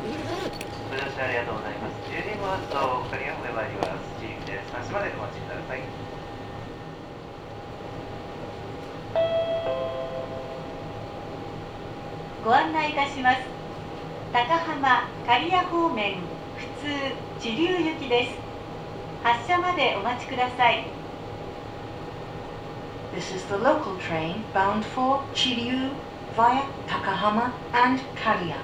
ご乗車ありがとうございます。12号発とカリアムで参ります。チームでまでお待ちください。ご案内いたします高浜刈谷方面普通支流行きです発車までお待ちください This is the local train bound for Chiryu via Takahama and Karia.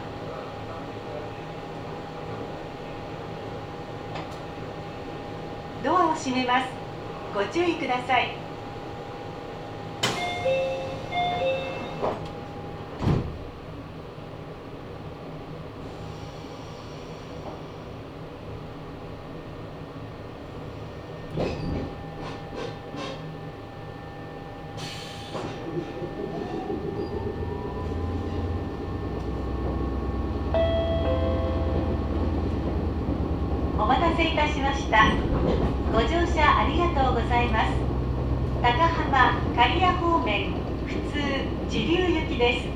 ドアを閉めます。ご注意くださいお待たせいたしましたご乗車ありがとうございます高浜刈谷方面普通支流行きです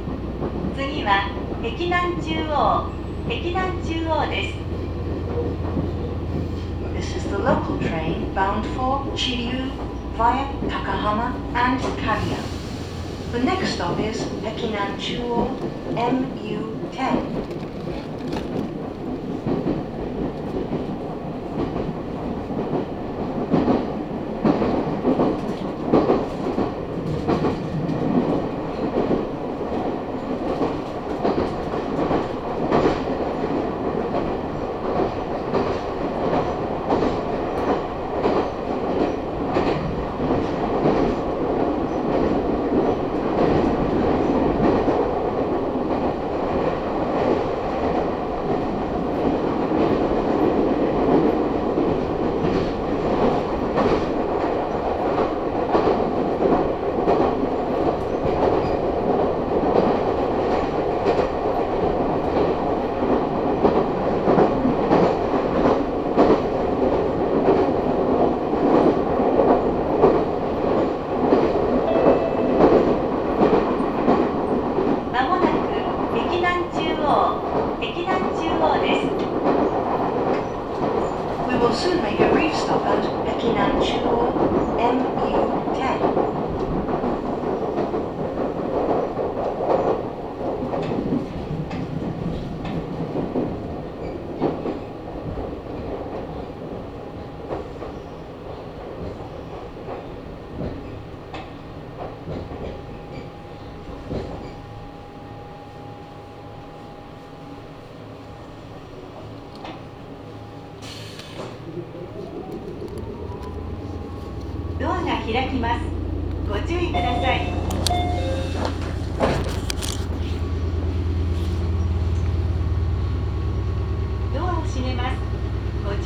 次は碧南中央碧南中央です This is the local train bound for Chiryu via Takahama and Kariya. The next stop is Hekinan Chuo MU10.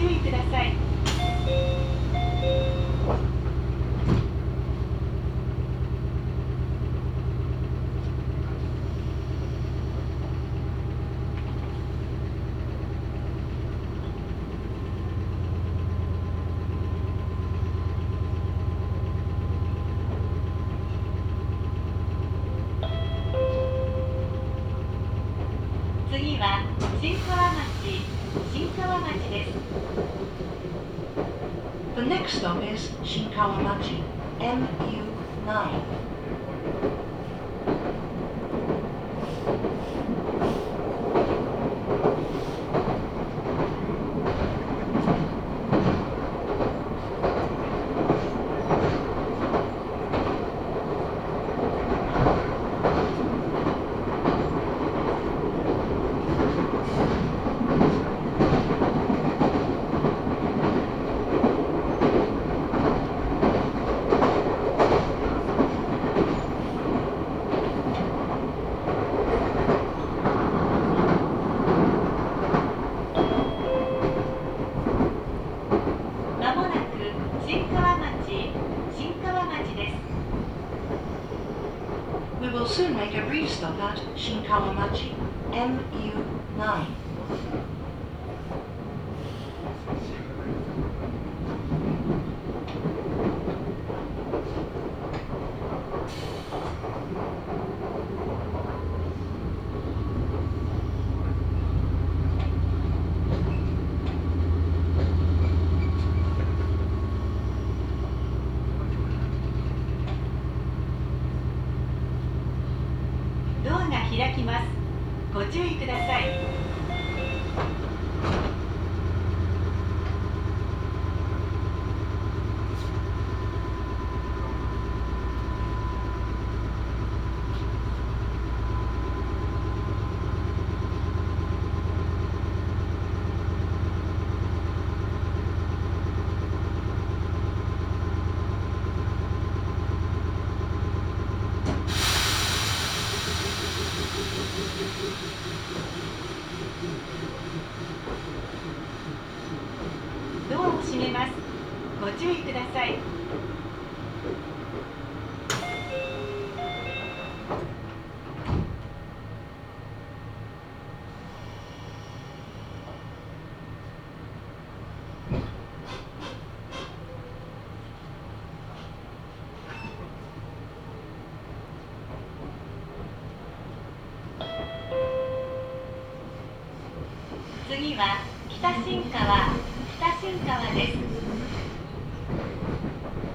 doing this.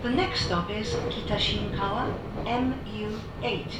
The next stop is Kitashinkawa MU8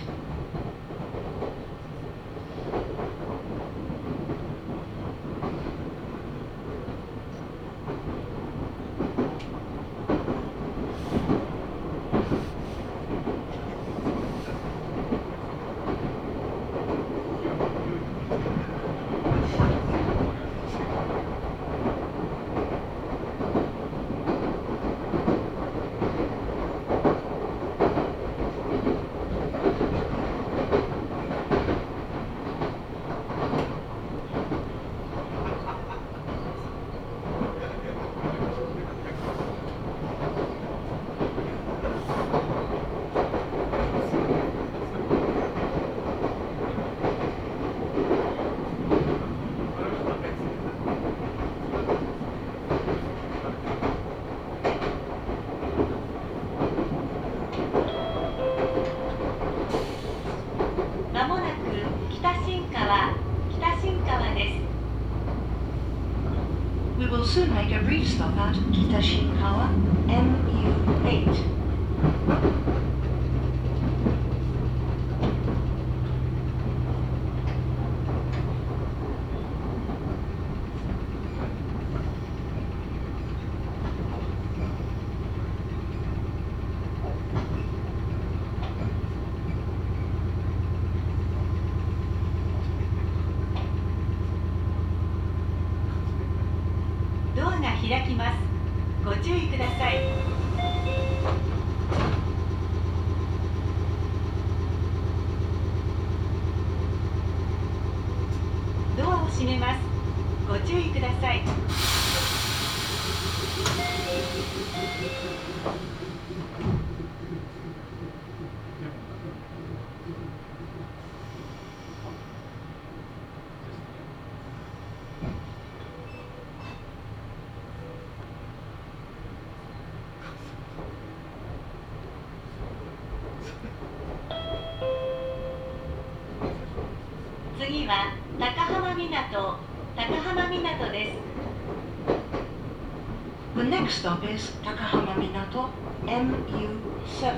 トです。The next stop is 高浜港 MU7.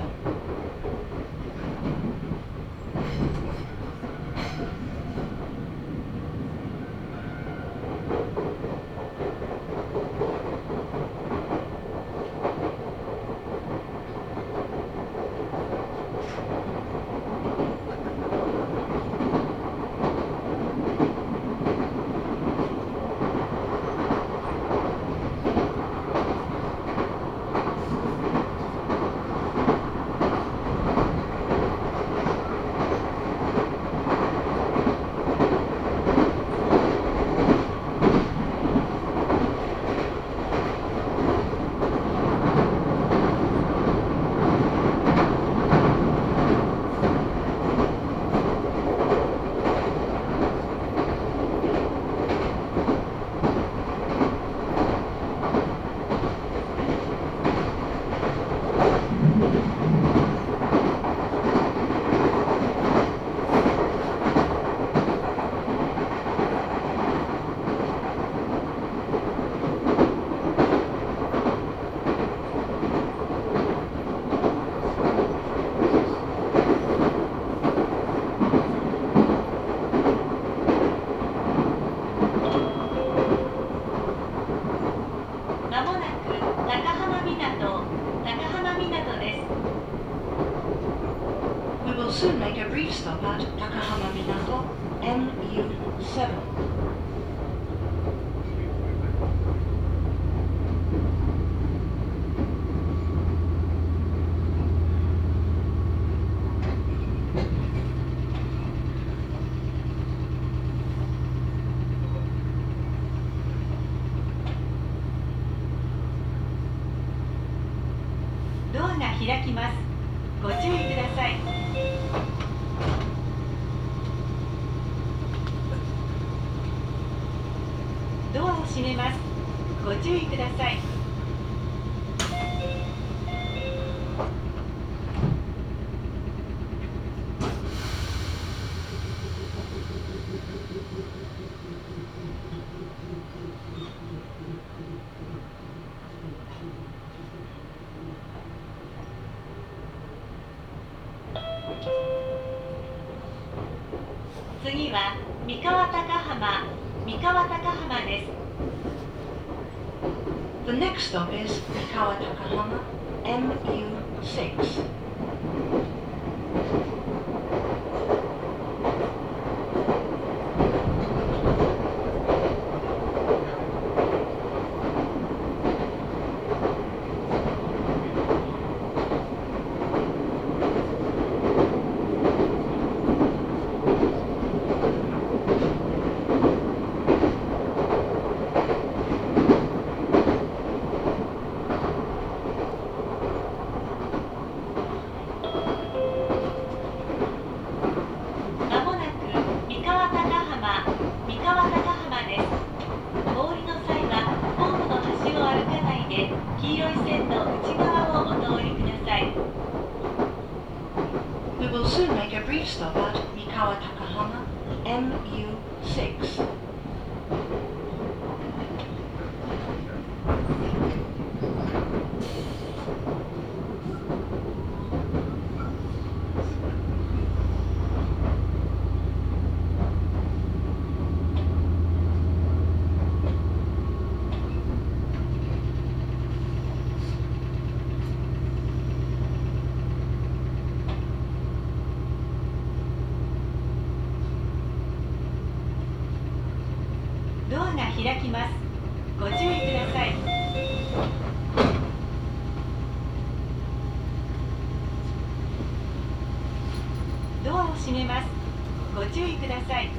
ドアを閉めます。ご注意ください。ドアを閉めます。ご注意ください。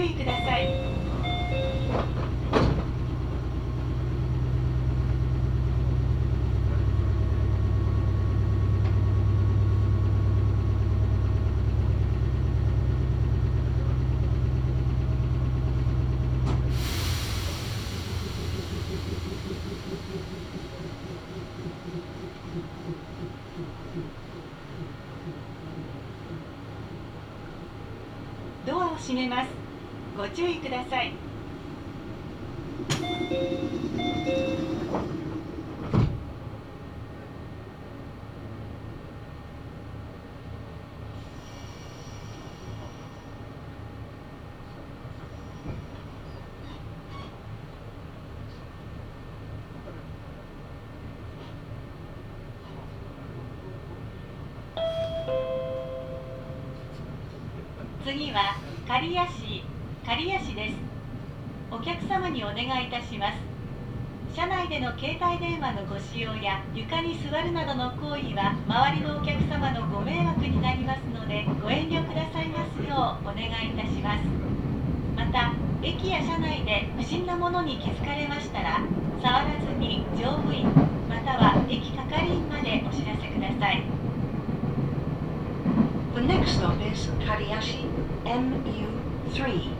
注意ください。ドアを閉めます。注意ください。次は刈谷市。刈谷市です。お客様にお願いいたします。車内での携帯電話のご使用や床に座るなどの行為は周りのお客様のご迷惑になりますのでご遠慮くださいますようお願いいたします。また駅や車内で不審なものに気づかれましたら触らずに乗務員または駅係員までお知らせください。The next stop is Kariashi MU3.「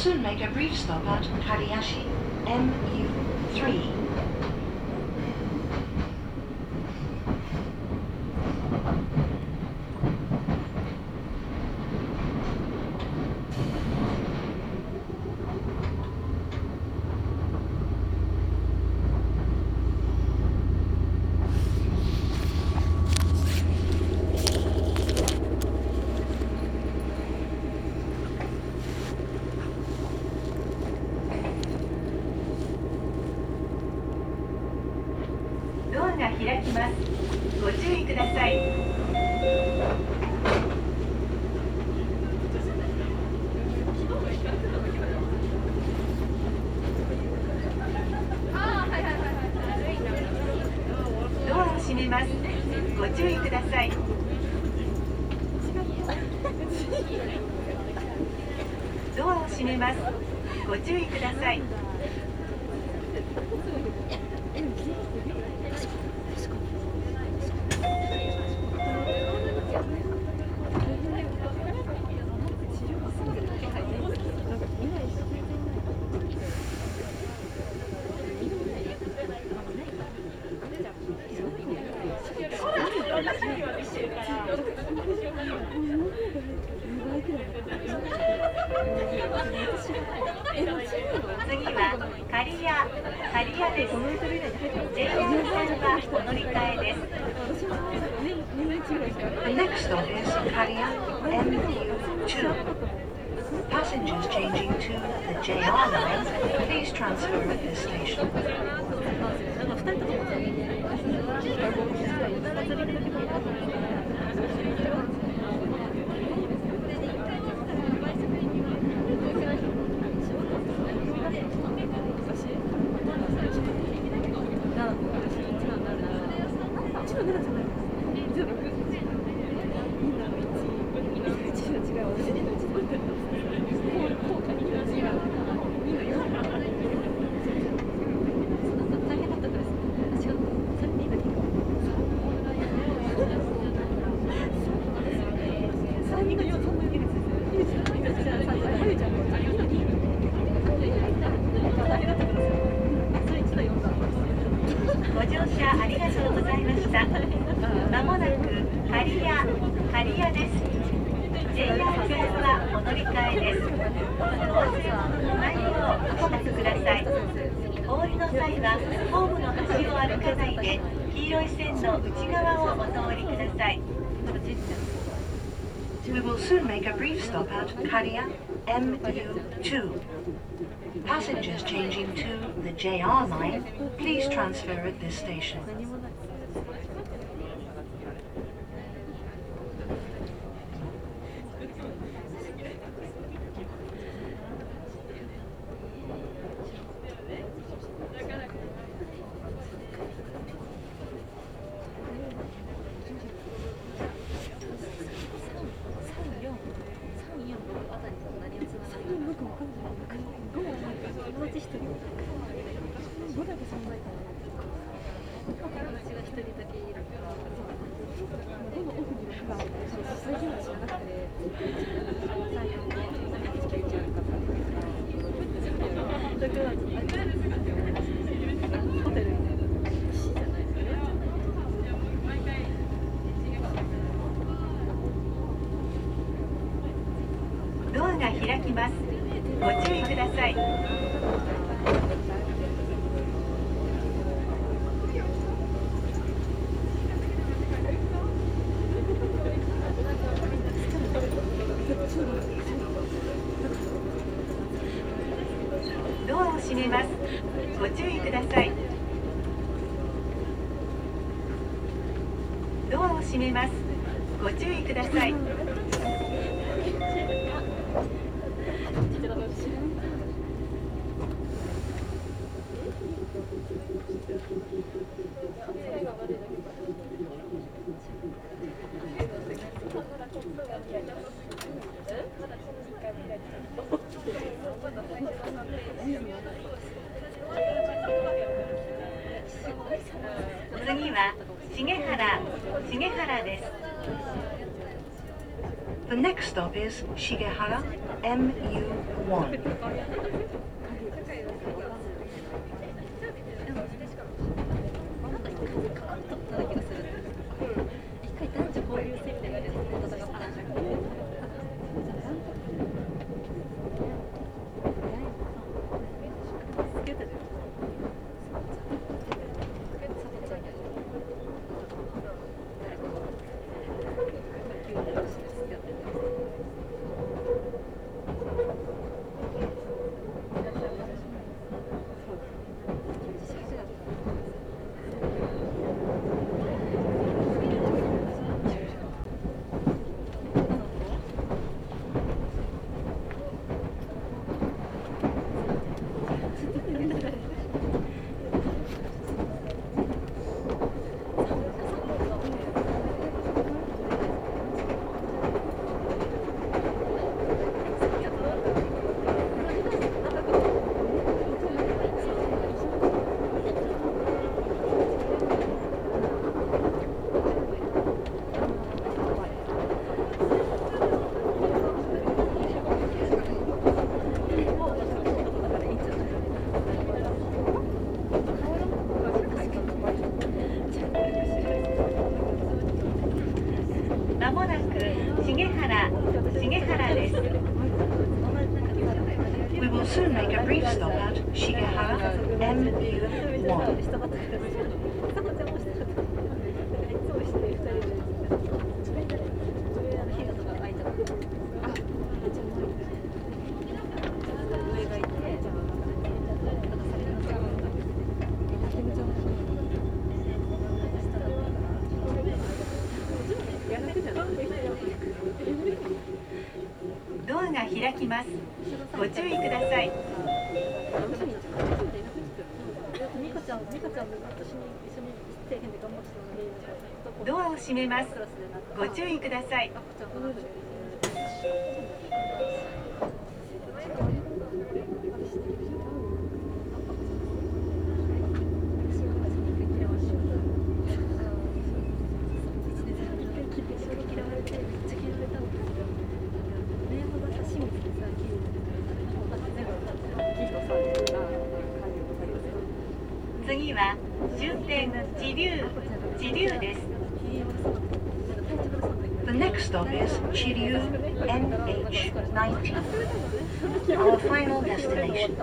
soon make a brief stop at Kariashi MU3. ご注意ください。ドアを閉めます。ご注意ください。We will soon make a brief stop at Kariya MU2. Passengers changing to the JR line, please transfer at this station. Miss Shigehara, M. きます。ご注意ください、ドアを閉めますご注意くださいは終点地流地流です The next stop is Chiryu NH19. Our final destination.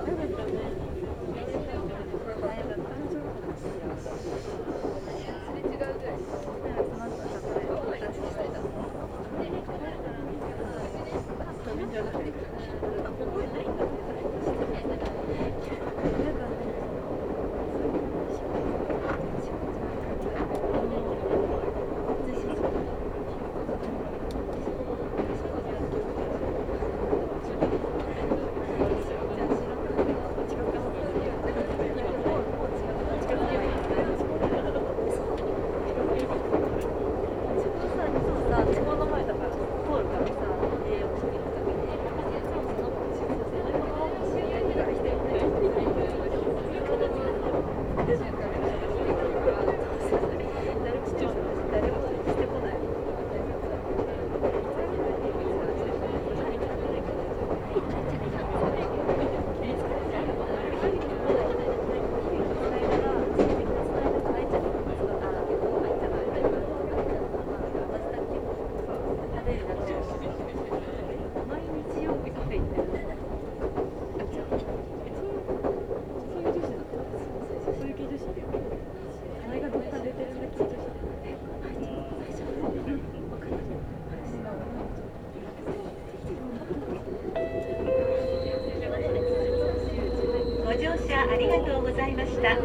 ご乗車ありがとうございました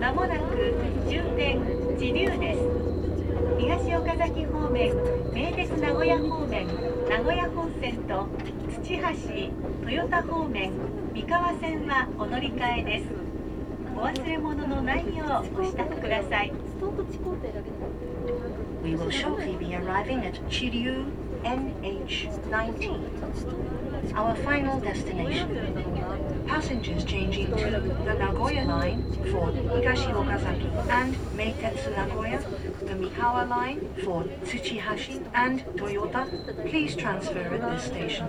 まもなく終点自流です東岡崎方面名鉄名古屋方面名古屋本線と土橋豊田方面三河線はお乗り換えですお忘れ物のないようご支度ください We will shortly be arriving at Chiryu NH19. Our final destination. Passengers changing to the Nagoya line for Higashi Okazaki and Meitetsu Nagoya, the Mikawa line for Tsuchihashi and Toyota. Please transfer at this station.